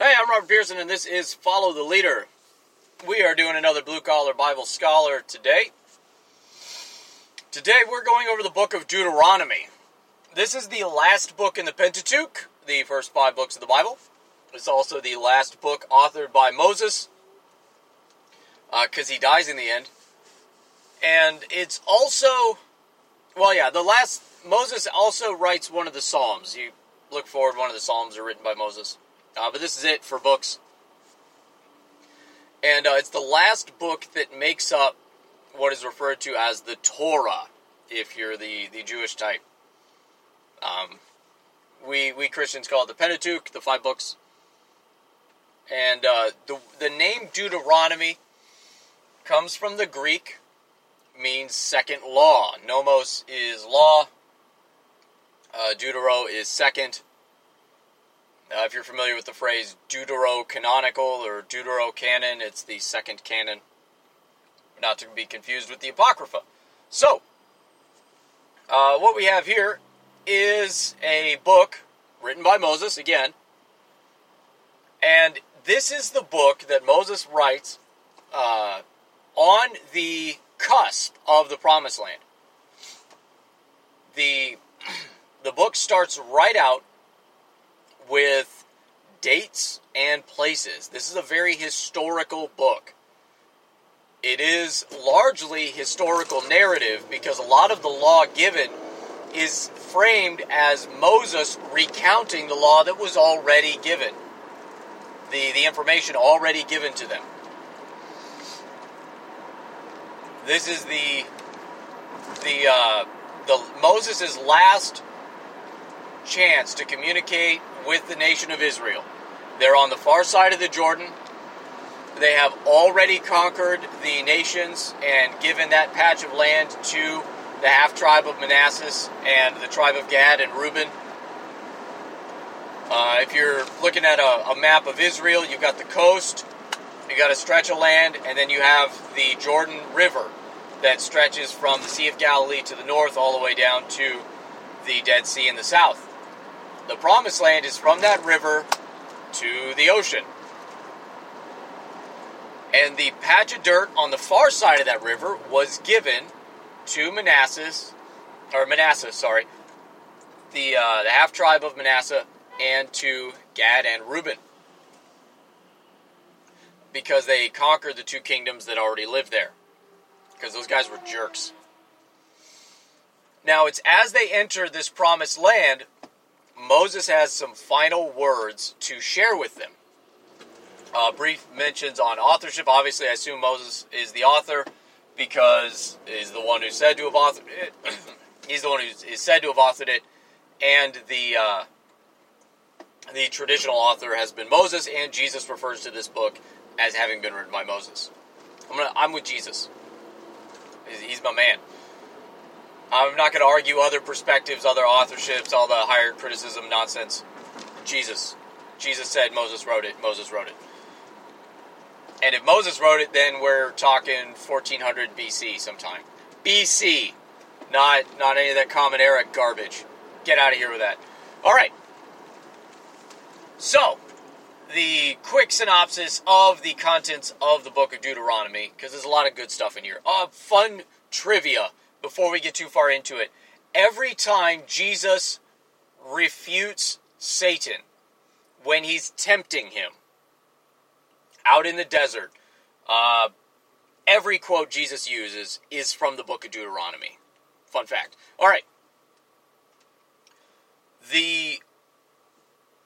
Hey, I'm Robert Pearson, and this is Follow the Leader. We are doing another Blue Collar Bible Scholar today. Today, we're going over the book of Deuteronomy. This is the last book in the Pentateuch, the first five books of the Bible. It's also the last book authored by Moses, because uh, he dies in the end. And it's also, well, yeah, the last, Moses also writes one of the Psalms. You look forward, one of the Psalms are written by Moses. Uh, but this is it for books. And uh, it's the last book that makes up what is referred to as the Torah, if you're the, the Jewish type. Um, we, we Christians call it the Pentateuch, the five books. And uh, the, the name Deuteronomy comes from the Greek, means second law. Nomos is law, uh, Deutero is second, uh, if you're familiar with the phrase deuterocanonical or deuterocanon, it's the second canon, not to be confused with the Apocrypha. So, uh, what we have here is a book written by Moses, again, and this is the book that Moses writes uh, on the cusp of the Promised Land. The, the book starts right out with dates and places. This is a very historical book. It is largely historical narrative because a lot of the law given is framed as Moses recounting the law that was already given. The, the information already given to them. This is the the uh, the Moses' last chance to communicate with the nation of Israel. They're on the far side of the Jordan. They have already conquered the nations and given that patch of land to the half tribe of Manassas and the tribe of Gad and Reuben. Uh, if you're looking at a, a map of Israel, you've got the coast, you've got a stretch of land, and then you have the Jordan River that stretches from the Sea of Galilee to the north all the way down to the Dead Sea in the south. The promised land is from that river to the ocean. And the patch of dirt on the far side of that river was given to Manassas, or Manasseh, sorry, the, uh, the half tribe of Manasseh, and to Gad and Reuben. Because they conquered the two kingdoms that already lived there. Because those guys were jerks. Now, it's as they enter this promised land Moses has some final words to share with them. Uh, brief mentions on authorship. Obviously, I assume Moses is the author because he's the one who said to have authored it. he's the one who is said to have authored it, and the uh, the traditional author has been Moses, and Jesus refers to this book as having been written by Moses. I'm, gonna, I'm with Jesus. He's my man. I'm not going to argue other perspectives, other authorships, all the higher criticism nonsense. Jesus. Jesus said Moses wrote it. Moses wrote it. And if Moses wrote it, then we're talking 1400 BC sometime. BC. Not, not any of that common era garbage. Get out of here with that. All right. So, the quick synopsis of the contents of the book of Deuteronomy, because there's a lot of good stuff in here. Uh, fun trivia before we get too far into it. Every time Jesus refutes Satan when he's tempting him out in the desert, uh, every quote Jesus uses is from the book of Deuteronomy. Fun fact. All right. The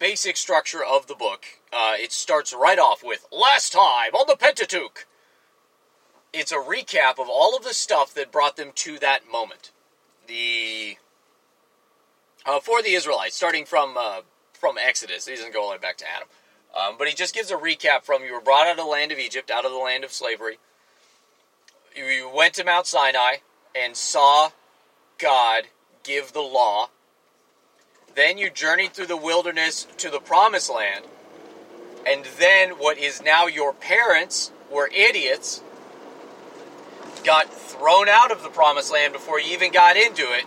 basic structure of the book, uh, it starts right off with last time on the Pentateuch it's a recap of all of the stuff that brought them to that moment. The uh, for the Israelites, starting from uh, from Exodus, he doesn't go all the way back to Adam, um, but he just gives a recap from you were brought out of the land of Egypt, out of the land of slavery. You went to Mount Sinai and saw God give the law. Then you journeyed through the wilderness to the promised land. And then what is now your parents were idiots got thrown out of the promised land before he even got into it,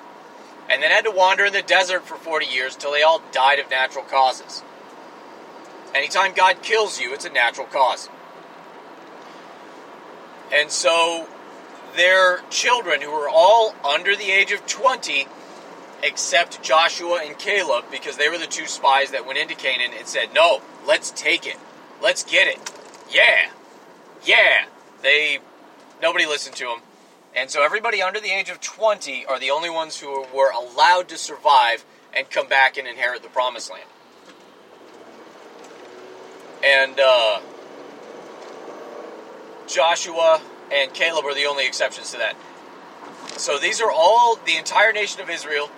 and then had to wander in the desert for 40 years till they all died of natural causes. Anytime God kills you, it's a natural cause. And so their children, who were all under the age of 20, except Joshua and Caleb, because they were the two spies that went into Canaan and said, No, let's take it. Let's get it. Yeah. Yeah. They, nobody listened to them. And so everybody under the age of 20 are the only ones who were allowed to survive and come back and inherit the promised land. And uh, Joshua and Caleb are the only exceptions to that. So these are all the entire nation of Israel.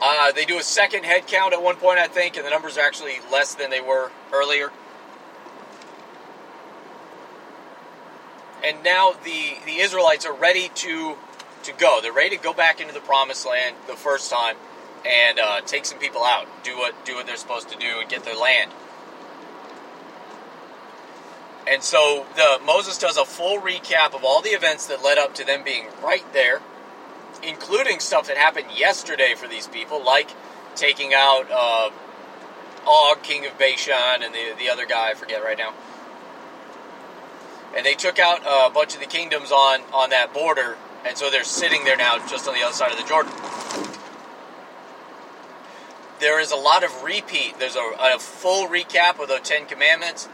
Uh, they do a second head count at one point, I think, and the numbers are actually less than they were earlier. And now the, the Israelites are ready to to go. They're ready to go back into the promised land the first time and uh, take some people out, do what do what they're supposed to do, and get their land. And so the Moses does a full recap of all the events that led up to them being right there, including stuff that happened yesterday for these people, like taking out uh, Og, king of Bashan, and the the other guy I forget right now. And they took out a bunch of the kingdoms on on that border, and so they're sitting there now, just on the other side of the Jordan there is a lot of repeat. There's a, a full recap of the Ten Commandments.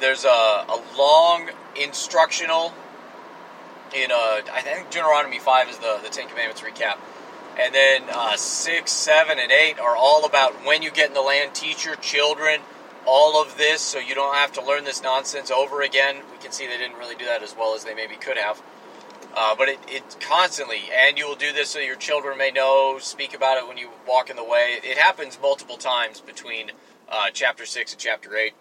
There's a, a long instructional in uh, I think Deuteronomy five is the the Ten Commandments recap, and then uh, six, seven, and eight are all about when you get in the land. Teach your children all of this, so you don't have to learn this nonsense over again. We can see they didn't really do that as well as they maybe could have. Uh, but it, it constantly, and you will do this so your children may know, speak about it when you walk in the way. It happens multiple times between uh, chapter 6 and chapter 8.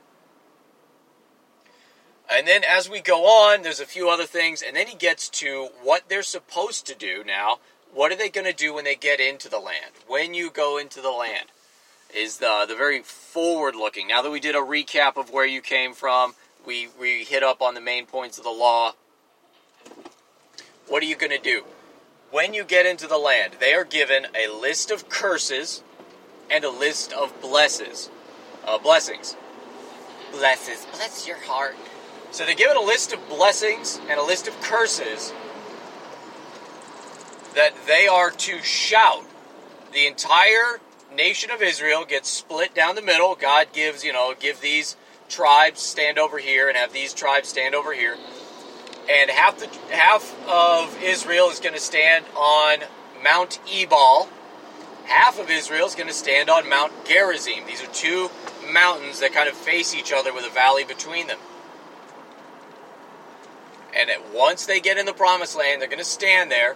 And then as we go on, there's a few other things, and then he gets to what they're supposed to do now. What are they going to do when they get into the land? When you go into the land is the the very forward looking. Now that we did a recap of where you came from, we we hit up on the main points of the law. What are you going to do? When you get into the land, they are given a list of curses and a list of blesses, uh, blessings. Blesses, bless your heart. So they're given a list of blessings and a list of curses that they are to shout. The entire nation of Israel gets split down the middle. God gives, you know, give these tribes stand over here and have these tribes stand over here and half the half of Israel is going to stand on Mount Ebal. Half of Israel is going to stand on Mount Gerizim. These are two mountains that kind of face each other with a valley between them. And once they get in the promised land, they're going to stand there.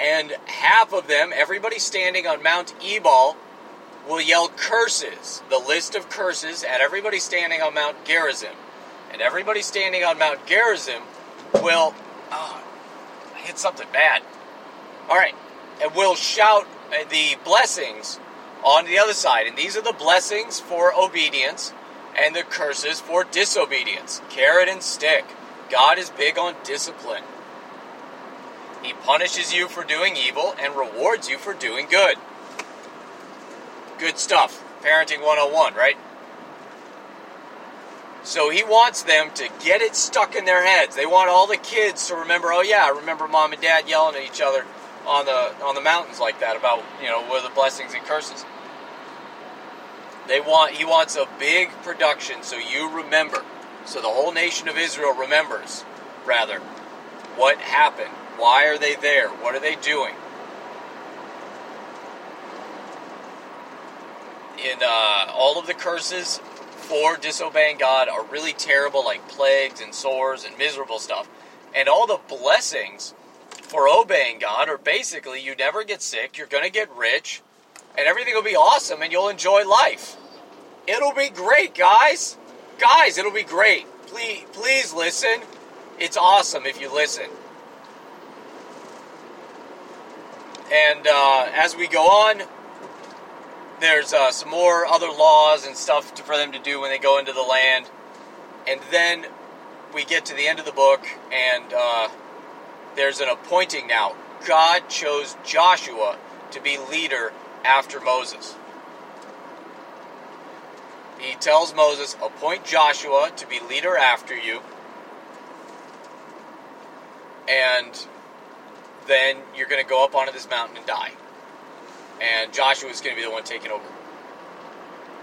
And half of them, everybody standing on Mount Ebal, will yell curses, the list of curses, at everybody standing on Mount Gerizim and everybody standing on Mount Gerizim will oh, hit something bad. All right, and will shout the blessings on the other side, and these are the blessings for obedience and the curses for disobedience. Carrot and stick. God is big on discipline. He punishes you for doing evil and rewards you for doing good. Good stuff. Parenting 101, right? So he wants them to get it stuck in their heads. They want all the kids to remember, oh yeah, I remember mom and dad yelling at each other on the on the mountains like that about, you know, what are the blessings and curses. They want he wants a big production so you remember. So the whole nation of Israel remembers, rather, what happened. Why are they there? What are they doing? In uh, all of the curses for disobeying God are really terrible, like plagues and sores and miserable stuff. And all the blessings for obeying God are basically you never get sick, you're going to get rich, and everything will be awesome and you'll enjoy life. It'll be great, guys. Guys, it'll be great. Please, please listen. It's awesome if you listen. And uh, as we go on, there's uh, some more other laws and stuff to, for them to do when they go into the land. And then we get to the end of the book, and uh, there's an appointing now. God chose Joshua to be leader after Moses. he tells Moses, appoint Joshua to be leader after you. And then you're going to go up onto this mountain and die. And Joshua is going to be the one taking over.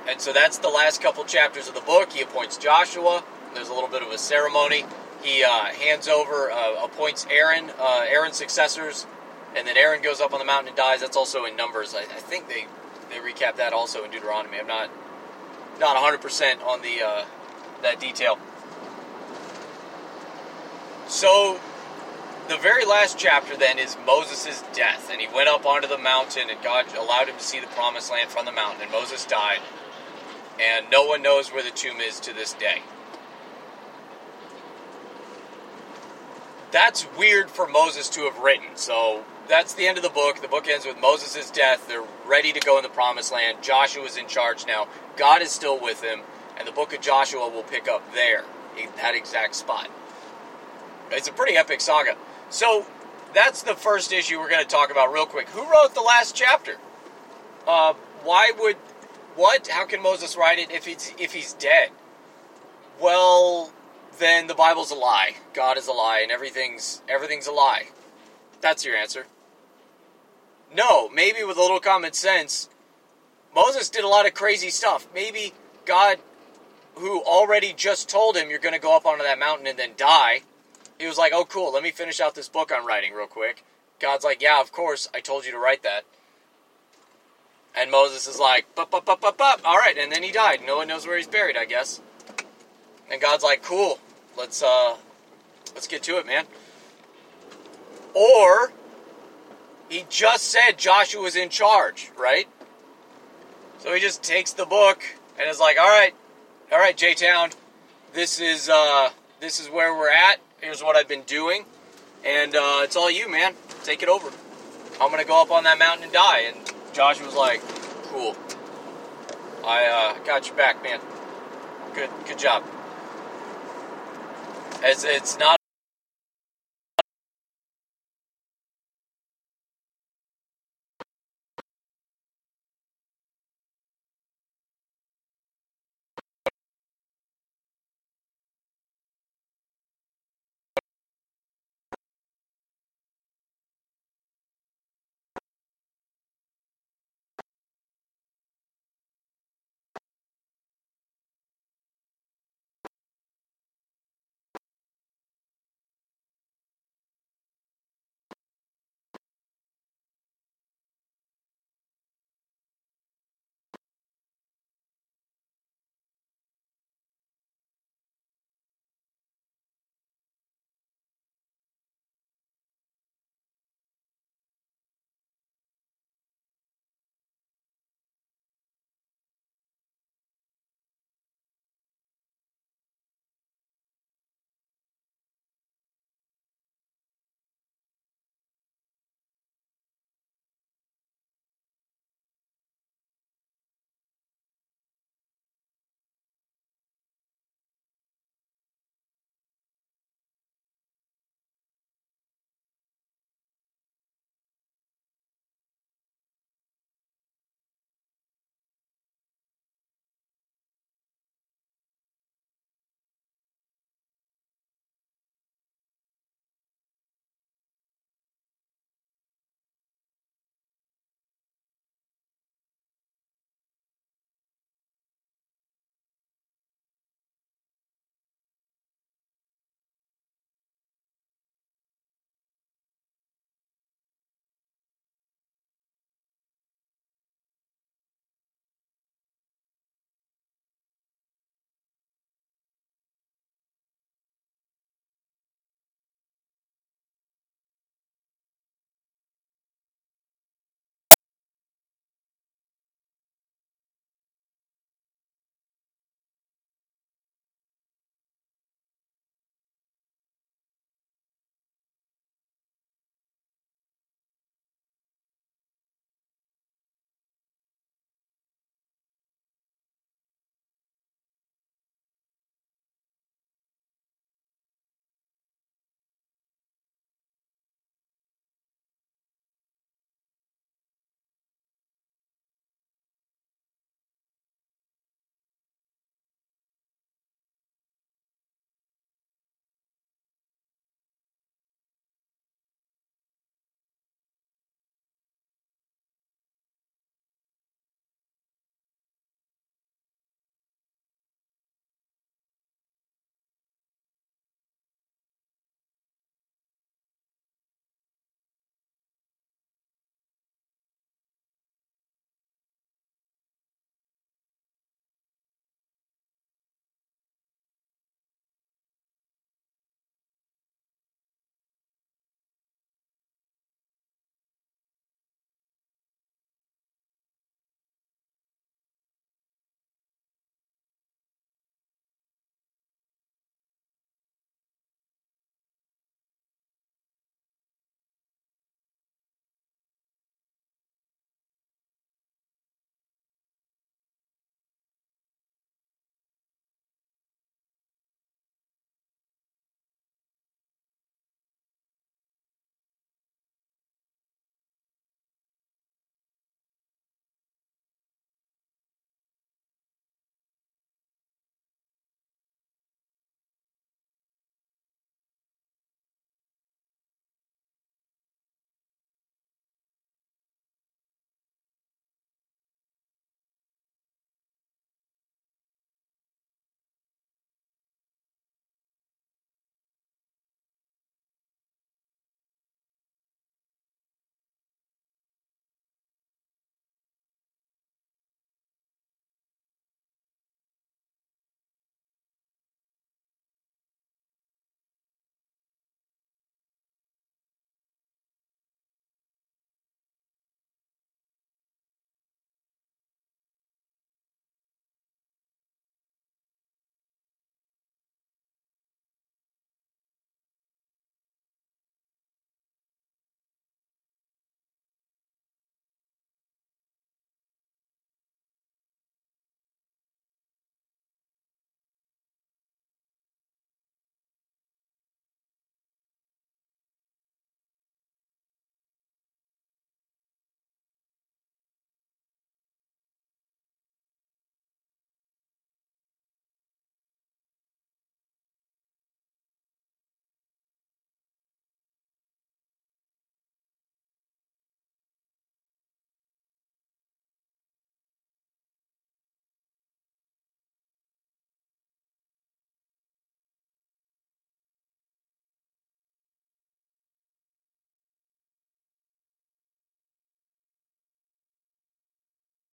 And so that's the last couple chapters of the book. He appoints Joshua. There's a little bit of a ceremony. He uh, hands over, uh, appoints Aaron, uh, Aaron's successors, and then Aaron goes up on the mountain and dies. That's also in Numbers. I, I think they they recap that also in Deuteronomy. I'm not not 100 percent on the uh, that detail. So the very last chapter then is Moses' death, and he went up onto the mountain, and God allowed him to see the promised land from the mountain, and Moses died, and no one knows where the tomb is to this day. That's weird for Moses to have written. So that's the end of the book. The book ends with Moses' death. They're ready to go in the promised land. Joshua's in charge now. God is still with him, and the book of Joshua will pick up there, in that exact spot. It's a pretty epic saga. So that's the first issue we're going to talk about real quick. Who wrote the last chapter? Uh, why would what? How can Moses write it if he's if he's dead? Well, then the Bible's a lie. God is a lie, and everything's everything's a lie. That's your answer. No, maybe with a little common sense, Moses did a lot of crazy stuff. Maybe God, who already just told him you're going to go up onto that mountain and then die, he was like, "Oh, cool. Let me finish out this book I'm writing real quick." God's like, "Yeah, of course. I told you to write that." And Moses is like, "Bup, bup, bup, bup, bup. All right." And then he died. No one knows where he's buried, I guess. And God's like, "Cool. Let's uh, let's get to it, man." Or he just said Joshua was in charge, right? So he just takes the book and is like, "All right, all right, J Town, this is uh, this is where we're at. Here's what I've been doing, and uh, it's all you, man. Take it over. I'm gonna go up on that mountain and die." And Josh was like, "Cool. I uh, got your back, man. Good, good job." It's, it's not